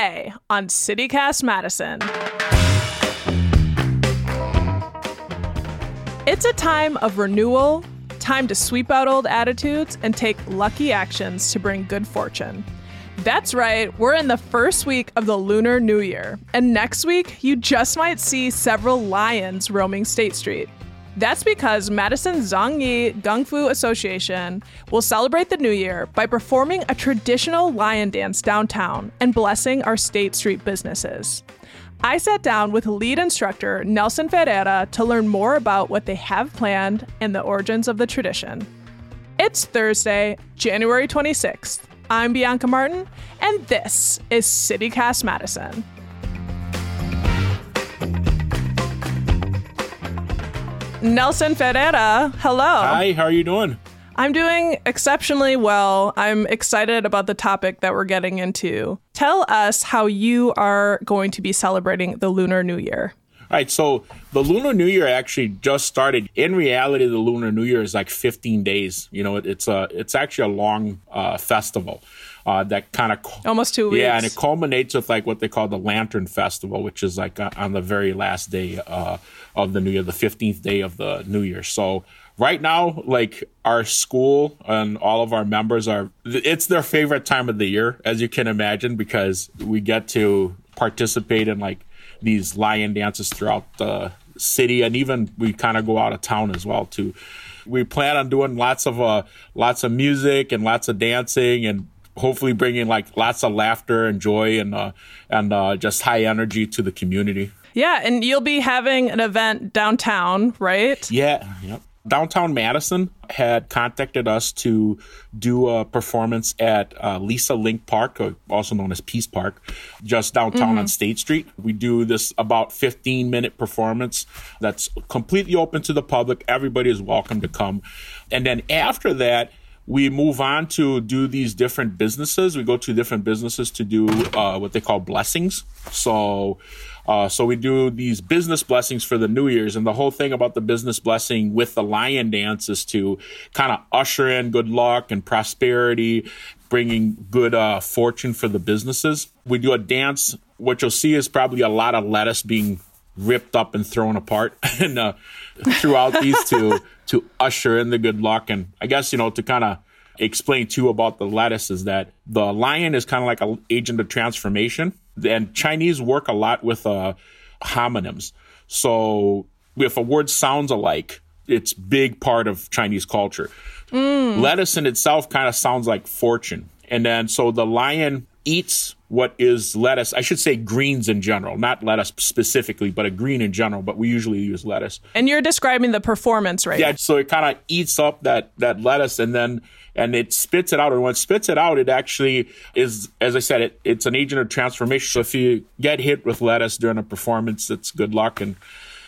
today on CityCast Madison. It's a time of renewal, time to sweep out old attitudes and take lucky actions to bring good fortune. That's right, we're in the first week of the Lunar New Year, and next week you just might see several lions roaming State Street. That's because Madison Zhong Yi Kung Fu Association will celebrate the new year by performing a traditional lion dance downtown and blessing our State Street businesses. I sat down with lead instructor Nelson Ferreira to learn more about what they have planned and the origins of the tradition. It's Thursday, January 26th. I'm Bianca Martin, and this is CityCast Madison. Nelson Ferreira, hello. Hi, how are you doing? I'm doing exceptionally well. I'm excited about the topic that we're getting into. Tell us how you are going to be celebrating the Lunar New Year. All right, so the Lunar New Year actually just started. In reality, the Lunar New Year is like 15 days. You know, it, it's a it's actually a long uh, festival uh, that kind of almost two weeks. Yeah, and it culminates with like what they call the Lantern Festival, which is like uh, on the very last day uh, of the New Year, the 15th day of the New Year. So right now, like our school and all of our members are, it's their favorite time of the year, as you can imagine, because we get to participate in like these lion dances throughout the city, and even we kind of go out of town as well too. We plan on doing lots of uh, lots of music and lots of dancing and hopefully bringing like lots of laughter and joy and uh, and uh, just high energy to the community. Yeah, and you'll be having an event downtown, right? Yeah, yep. Downtown Madison had contacted us to do a performance at uh, Lisa Link Park, also known as Peace Park, just downtown mm-hmm. on State Street. We do this about 15 minute performance that's completely open to the public. Everybody is welcome to come. And then after that, we move on to do these different businesses. We go to different businesses to do uh, what they call blessings. So, uh, so we do these business blessings for the New Year's, and the whole thing about the business blessing with the lion dance is to kind of usher in good luck and prosperity, bringing good uh, fortune for the businesses. We do a dance. What you'll see is probably a lot of lettuce being ripped up and thrown apart, and uh, throughout these two to usher in the good luck. And I guess, you know, to kind of explain too about the lettuce is that the lion is kind of like an agent of transformation. And Chinese work a lot with uh, homonyms. So if a word sounds alike, it's big part of Chinese culture. Mm. Lettuce in itself kind of sounds like fortune. And then so the lion eats what is lettuce. I should say greens in general, not lettuce specifically, but a green in general. But we usually use lettuce. And you're describing the performance, right? Yeah. So it kind of eats up that that lettuce, and then and it spits it out. And when it spits it out, it actually is, as I said, it, it's an agent of transformation. So if you get hit with lettuce during a performance, it's good luck and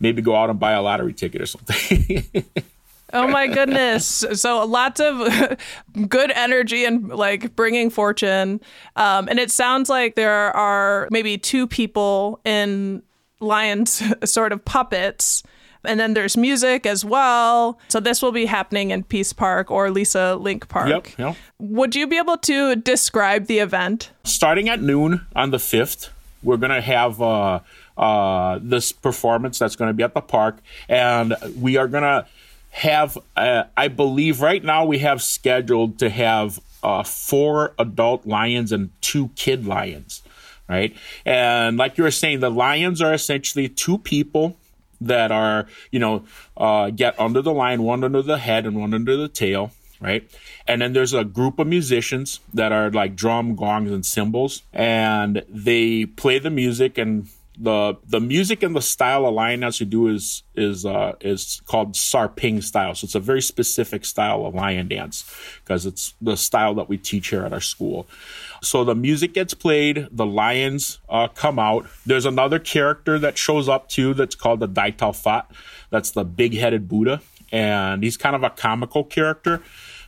maybe go out and buy a lottery ticket or something. Oh my goodness. So lots of good energy and like bringing fortune. Um, and it sounds like there are maybe two people in Lion's sort of puppets. And then there's music as well. So this will be happening in Peace Park or Lisa Link Park. Yep, yep. Would you be able to describe the event? Starting at noon on the 5th, we're going to have uh, uh, this performance that's going to be at the park. And we are going to have, uh, I believe right now we have scheduled to have uh, four adult lions and two kid lions, right? And like you were saying, the lions are essentially two people that are, you know, uh, get under the lion, one under the head and one under the tail, right? And then there's a group of musicians that are like drum, gongs, and cymbals, and they play the music and the the music and the style of lion dance we do is is uh, is called Sarping style. So it's a very specific style of lion dance because it's the style that we teach here at our school. So the music gets played, the lions uh, come out. There's another character that shows up too that's called the Dai Tao Fat. That's the big headed Buddha, and he's kind of a comical character.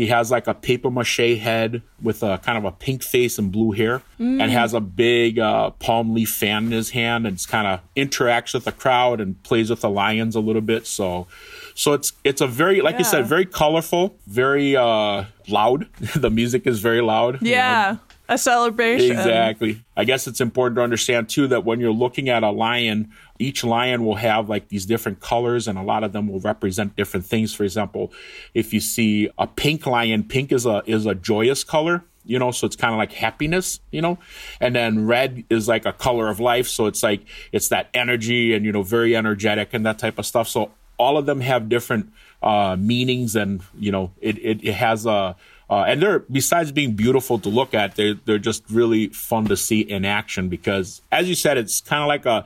He has like a paper mache head with a kind of a pink face and blue hair, mm. and has a big uh, palm leaf fan in his hand, and kind of interacts with the crowd and plays with the lions a little bit. So, so it's it's a very like yeah. you said, very colorful, very uh, loud. the music is very loud. Yeah. You know? A celebration. Exactly. I guess it's important to understand too that when you're looking at a lion, each lion will have like these different colors and a lot of them will represent different things. For example, if you see a pink lion, pink is a is a joyous color you know so it's kind of like happiness you know and then red is like a color of life so it's like it's that energy and you know very energetic and that type of stuff so all of them have different uh, meanings and you know it, it, it has a uh, and they're besides being beautiful to look at they're, they're just really fun to see in action because as you said it's kind of like a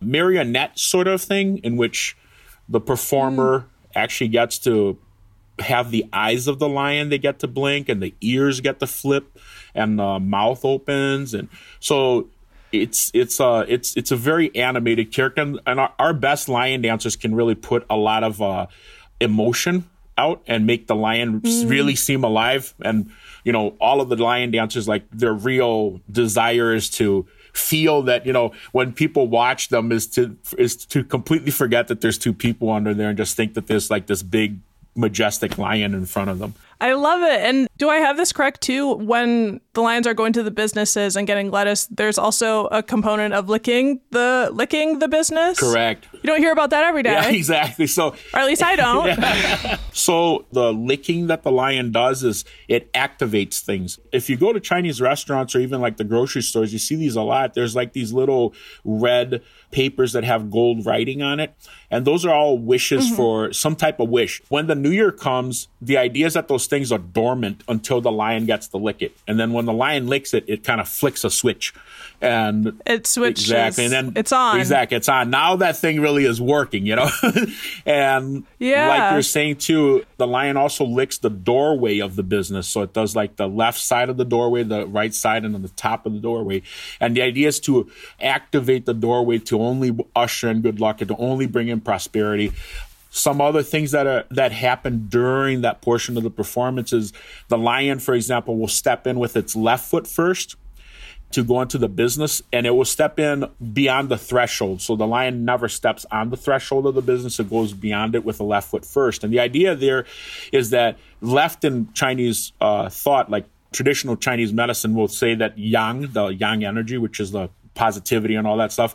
marionette sort of thing in which the performer mm. actually gets to have the eyes of the lion they get to blink and the ears get to flip and the mouth opens and so it's it's uh it's it's a very animated character and, and our, our, best lion dancers can really put a lot of uh emotion out and make the lion mm. really seem alive and you know all of the lion dancers like their real desire is to feel that you know when people watch them is to is to completely forget that there's two people under there and just think that there's like this big majestic lion in front of them. I love it. And do I have this correct too? When the lions are going to the businesses and getting lettuce, there's also a component of licking the licking the business. Correct. You don't hear about that every day. Yeah, exactly. So, or at least I don't. yeah. So the licking that the lion does is it activates things. If you go to Chinese restaurants or even like the grocery stores, you see these a lot. There's like these little red papers that have gold writing on it. And those are all wishes mm-hmm. for some type of wish. When the new year comes, the idea is that those things are dormant until the lion gets to lick it. And then when the lion licks it, it kind of flicks a switch. And it switches. Exactly. And then it's on. Exactly. It's on. Now that thing really is working, you know? and yeah. like you're saying too, the lion also licks the doorway of the business. So it does like the left side of the doorway, the right side, and then the top of the doorway. And the idea is to activate the doorway to only usher in good luck and to only bring in prosperity. Some other things that are that happen during that portion of the performance is the lion, for example, will step in with its left foot first to go into the business and it will step in beyond the threshold. So the lion never steps on the threshold of the business. It goes beyond it with the left foot first. And the idea there is that left in Chinese uh, thought, like traditional Chinese medicine will say that yang, the yang energy, which is the positivity and all that stuff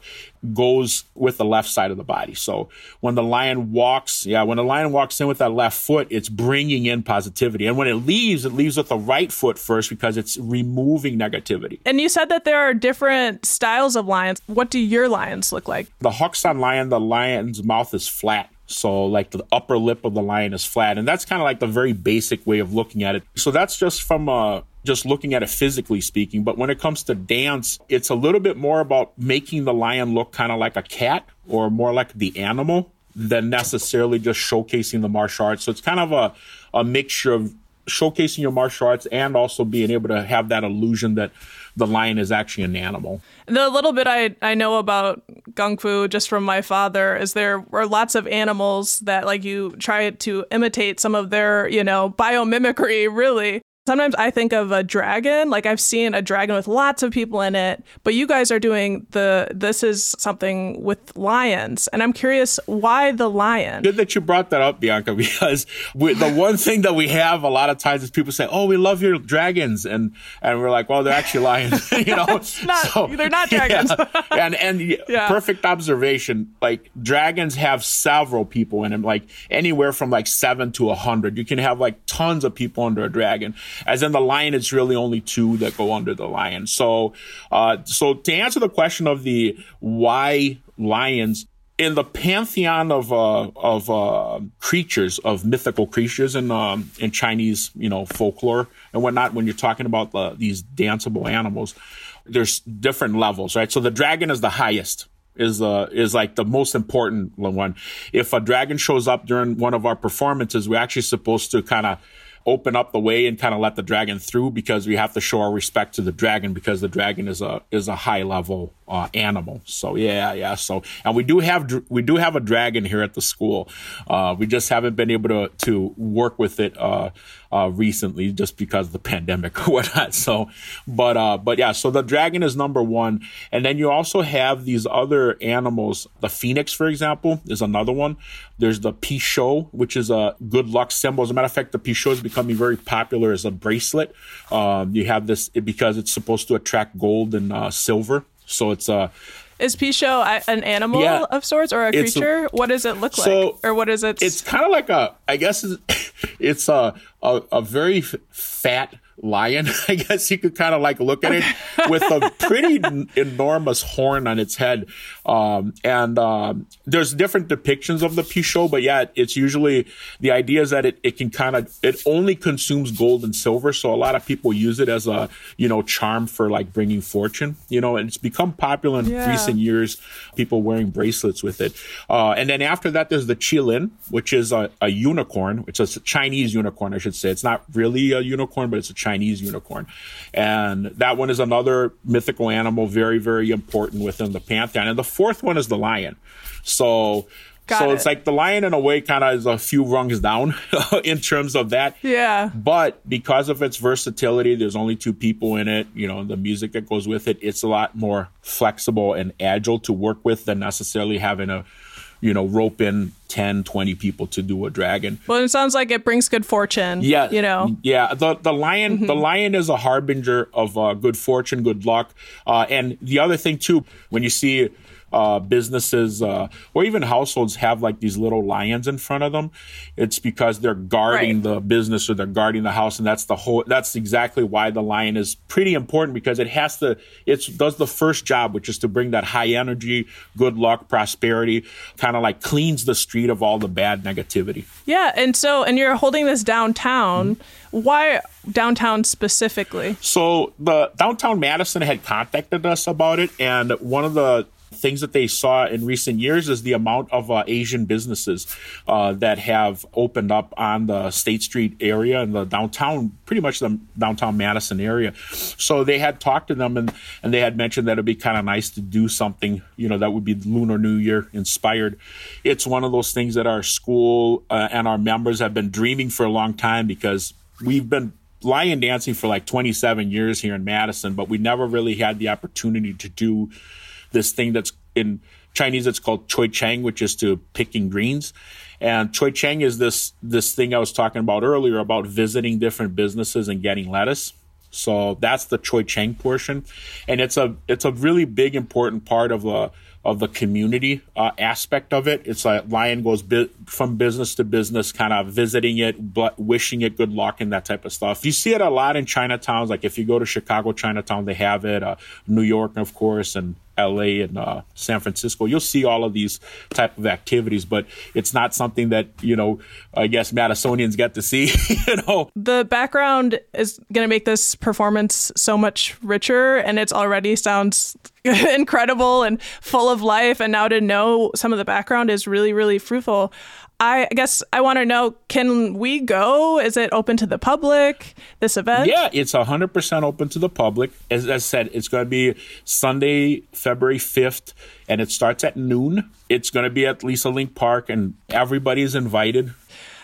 goes with the left side of the body. So when the lion walks, yeah, when the lion walks in with that left foot, it's bringing in positivity. And when it leaves, it leaves with the right foot first because it's removing negativity. And you said that there are different styles of lions. What do your lions look like? The Hok San lion, the lion's mouth is flat. So, like the upper lip of the lion is flat. And that's kind of like the very basic way of looking at it. So, that's just from a just looking at it physically speaking. But when it comes to dance, it's a little bit more about making the lion look kind of like a cat or more like the animal than necessarily just showcasing the martial arts. So it's kind of a, a mixture of showcasing your martial arts and also being able to have that illusion that the lion is actually an animal. The little bit I, I know about Gung Fu just from my father is there are lots of animals that like you try to imitate some of their, you know, biomimicry really. Sometimes I think of a dragon, like I've seen a dragon with lots of people in it, but you guys are doing the this is something with lions. And I'm curious why the lion? Good that you brought that up, Bianca, because we, the one thing that we have a lot of times is people say, "Oh, we love your dragons." And and we're like, "Well, they're actually lions." you know. not, so, they're not dragons. Yeah. and and yeah. perfect observation. Like dragons have several people in them, like anywhere from like 7 to a 100. You can have like tons of people under a dragon. As in the lion, it's really only two that go under the lion. So, uh, so to answer the question of the why lions, in the pantheon of uh, of uh, creatures, of mythical creatures in um, in Chinese, you know, folklore and whatnot, when you're talking about the, these danceable animals, there's different levels, right? So the dragon is the highest, is uh, is like the most important one. If a dragon shows up during one of our performances, we're actually supposed to kind of open up the way and kind of let the dragon through because we have to show our respect to the dragon because the dragon is a is a high level uh, animal. So yeah, yeah. So and we do have we do have a dragon here at the school. Uh, we just haven't been able to to work with it uh, uh, recently just because of the pandemic or whatnot. So, but uh, but yeah, so the dragon is number one, and then you also have these other animals. The phoenix, for example, is another one. There's the Pixiu, which is a good luck symbol. As a matter of fact, the Pixiu is becoming very popular as a bracelet. Um, you have this because it's supposed to attract gold and uh, silver. So it's a uh, is Pixiu an animal yeah, of sorts or a creature? A, what does it look so like, or what is it? It's kind of like a. I guess it's, it's a, a a very fat lion. I guess you could kind of like look at it with a pretty n- enormous horn on its head. Um, and um, there's different depictions of the Pixiu, but yeah, it's usually the idea is that it, it can kind of it only consumes gold and silver. So a lot of people use it as a you know charm for like bringing fortune. You know, and it's become popular in yeah. recent years. People wearing bracelets with it. Uh, and then after that, there's the Qilin, which is a, a unicorn, which is a Chinese unicorn, I should say. It's not really a unicorn, but it's a Chinese Chinese unicorn. And that one is another mythical animal, very, very important within the pantheon. And the fourth one is the lion. So, Got so it. it's like the lion in a way kind of is a few rungs down in terms of that. Yeah. But because of its versatility, there's only two people in it, you know, the music that goes with it, it's a lot more flexible and agile to work with than necessarily having a you know, rope in 10, 20 people to do a dragon. Well, it sounds like it brings good fortune. Yeah. You know? Yeah. The, the lion, mm-hmm. the lion is a harbinger of uh, good fortune, good luck. Uh, and the other thing too, when you see uh, businesses uh, or even households have like these little lions in front of them, it's because they're guarding right. the business or they're guarding the house, and that's the whole. That's exactly why the lion is pretty important because it has to. It does the first job, which is to bring that high energy, good luck, prosperity, kind of like cleans the street of all the bad negativity. Yeah, and so and you're holding this downtown. Mm-hmm. Why downtown specifically? So the downtown Madison had contacted us about it, and one of the things that they saw in recent years is the amount of uh, Asian businesses uh, that have opened up on the State Street area and the downtown, pretty much the downtown Madison area. So they had talked to them and, and they had mentioned that it'd be kind of nice to do something, you know, that would be Lunar New Year inspired. It's one of those things that our school uh, and our members have been dreaming for a long time because we've been lion dancing for like 27 years here in Madison, but we never really had the opportunity to do this thing that's in Chinese it's called choi chang, which is to picking greens. And choi chang is this this thing I was talking about earlier about visiting different businesses and getting lettuce. So that's the choi chang portion, and it's a it's a really big important part of the of the community uh, aspect of it. It's like Lion goes from business to business, kind of visiting it, but wishing it good luck and that type of stuff. You see it a lot in Chinatowns. Like if you go to Chicago Chinatown, they have it. Uh, New York, of course, and LA and uh, San Francisco, you'll see all of these type of activities, but it's not something that you know. I guess Madisonians get to see. you know, the background is going to make this performance so much richer, and it already sounds incredible and full of life. And now to know some of the background is really, really fruitful. I guess I want to know can we go? Is it open to the public, this event? Yeah, it's 100% open to the public. As I said, it's going to be Sunday, February 5th, and it starts at noon. It's going to be at Lisa Link Park, and everybody is invited.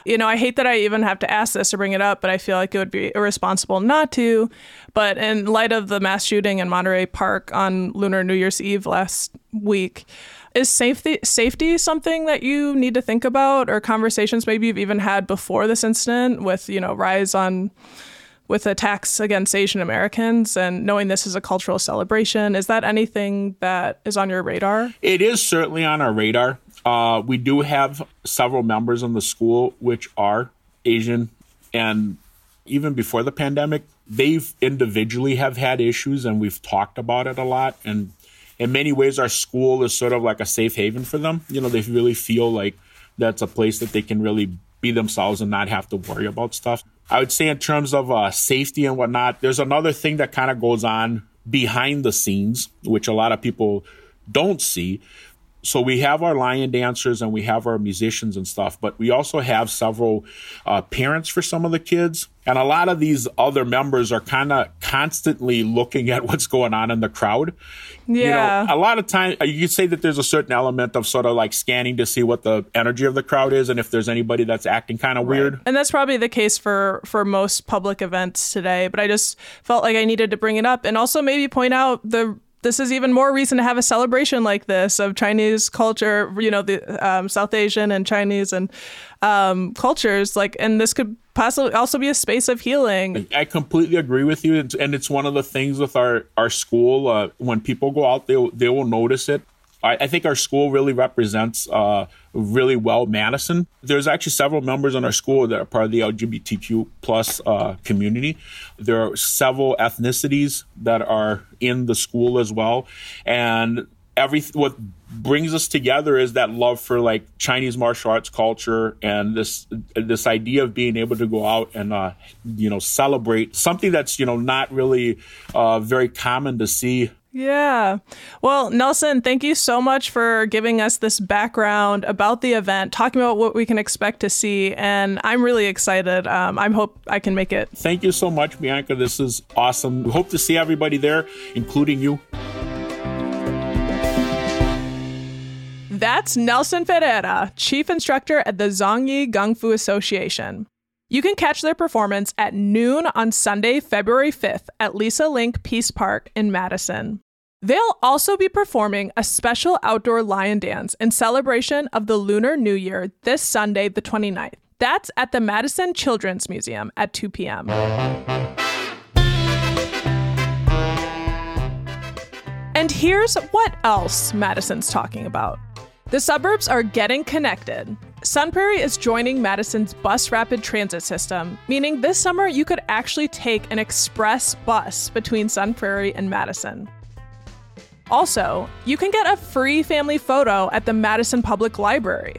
You know, I hate that I even have to ask this or bring it up, but I feel like it would be irresponsible not to. But in light of the mass shooting in Monterey Park on Lunar New Year's Eve last week, is safety safety something that you need to think about or conversations maybe you've even had before this incident with you know rise on with attacks against Asian Americans and knowing this is a cultural celebration? Is that anything that is on your radar? It is certainly on our radar uh, we do have several members in the school which are Asian and even before the pandemic they've individually have had issues and we've talked about it a lot and in many ways, our school is sort of like a safe haven for them. You know, they really feel like that's a place that they can really be themselves and not have to worry about stuff. I would say, in terms of uh, safety and whatnot, there's another thing that kind of goes on behind the scenes, which a lot of people don't see. So we have our lion dancers and we have our musicians and stuff, but we also have several uh, parents for some of the kids, and a lot of these other members are kind of constantly looking at what's going on in the crowd. Yeah. You know, a lot of time you could say that there's a certain element of sort of like scanning to see what the energy of the crowd is and if there's anybody that's acting kind of weird. And that's probably the case for for most public events today, but I just felt like I needed to bring it up and also maybe point out the this is even more reason to have a celebration like this of Chinese culture, you know, the um, South Asian and Chinese and um, cultures. Like, and this could possibly also be a space of healing. I completely agree with you, and it's one of the things with our our school. Uh, when people go out, they they will notice it. I, I think our school really represents uh, really well Madison. There's actually several members in our school that are part of the LGBTQ plus uh, community. There are several ethnicities that are in the school as well, and every what brings us together is that love for like Chinese martial arts culture and this this idea of being able to go out and uh, you know celebrate something that's you know not really uh, very common to see yeah. Well, Nelson, thank you so much for giving us this background about the event, talking about what we can expect to see. And I'm really excited. Um, I hope I can make it. Thank you so much, Bianca. This is awesome. We hope to see everybody there, including you. That's Nelson Ferreira, Chief Instructor at the Zhong Yi Kung Fu Association. You can catch their performance at noon on Sunday, February 5th at Lisa Link Peace Park in Madison. They'll also be performing a special outdoor lion dance in celebration of the Lunar New Year this Sunday, the 29th. That's at the Madison Children's Museum at 2 p.m. And here's what else Madison's talking about. The suburbs are getting connected. Sun Prairie is joining Madison's bus rapid transit system, meaning this summer you could actually take an express bus between Sun Prairie and Madison. Also, you can get a free family photo at the Madison Public Library.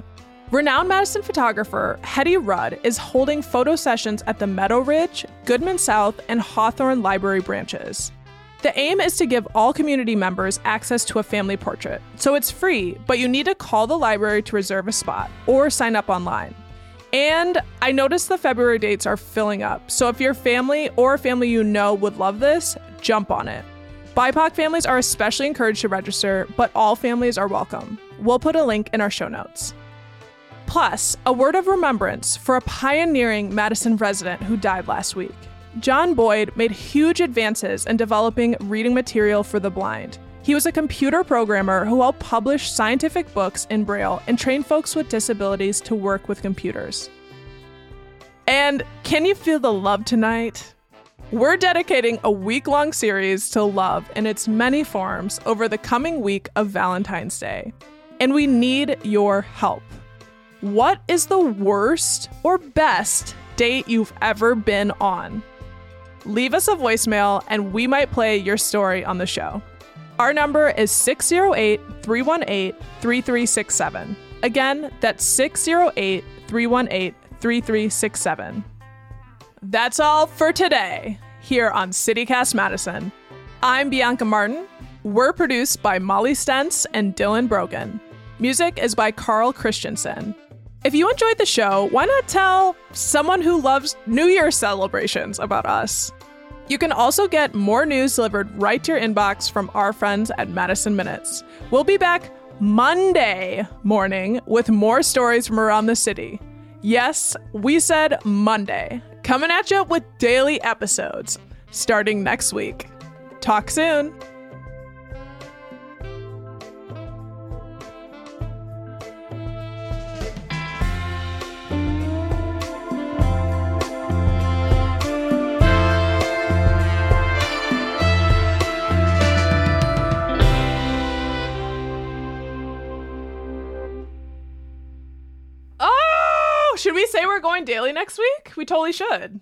Renowned Madison photographer Hetty Rudd is holding photo sessions at the Meadow Ridge, Goodman South, and Hawthorne Library branches. The aim is to give all community members access to a family portrait, so it's free, but you need to call the library to reserve a spot or sign up online. And I noticed the February dates are filling up, so if your family or a family you know would love this, jump on it. BIPOC families are especially encouraged to register, but all families are welcome. We'll put a link in our show notes. Plus, a word of remembrance for a pioneering Madison resident who died last week. John Boyd made huge advances in developing reading material for the blind. He was a computer programmer who helped publish scientific books in Braille and train folks with disabilities to work with computers. And can you feel the love tonight? We're dedicating a week long series to love in its many forms over the coming week of Valentine's Day. And we need your help. What is the worst or best date you've ever been on? Leave us a voicemail and we might play your story on the show. Our number is 608 318 3367. Again, that's 608 318 3367. That's all for today here on CityCast Madison. I'm Bianca Martin. We're produced by Molly Stentz and Dylan Brogan. Music is by Carl Christensen. If you enjoyed the show, why not tell someone who loves New Year celebrations about us? You can also get more news delivered right to your inbox from our friends at Madison Minutes. We'll be back Monday morning with more stories from around the city. Yes, we said Monday. Coming at you with daily episodes starting next week. Talk soon. We're going daily next week? We totally should.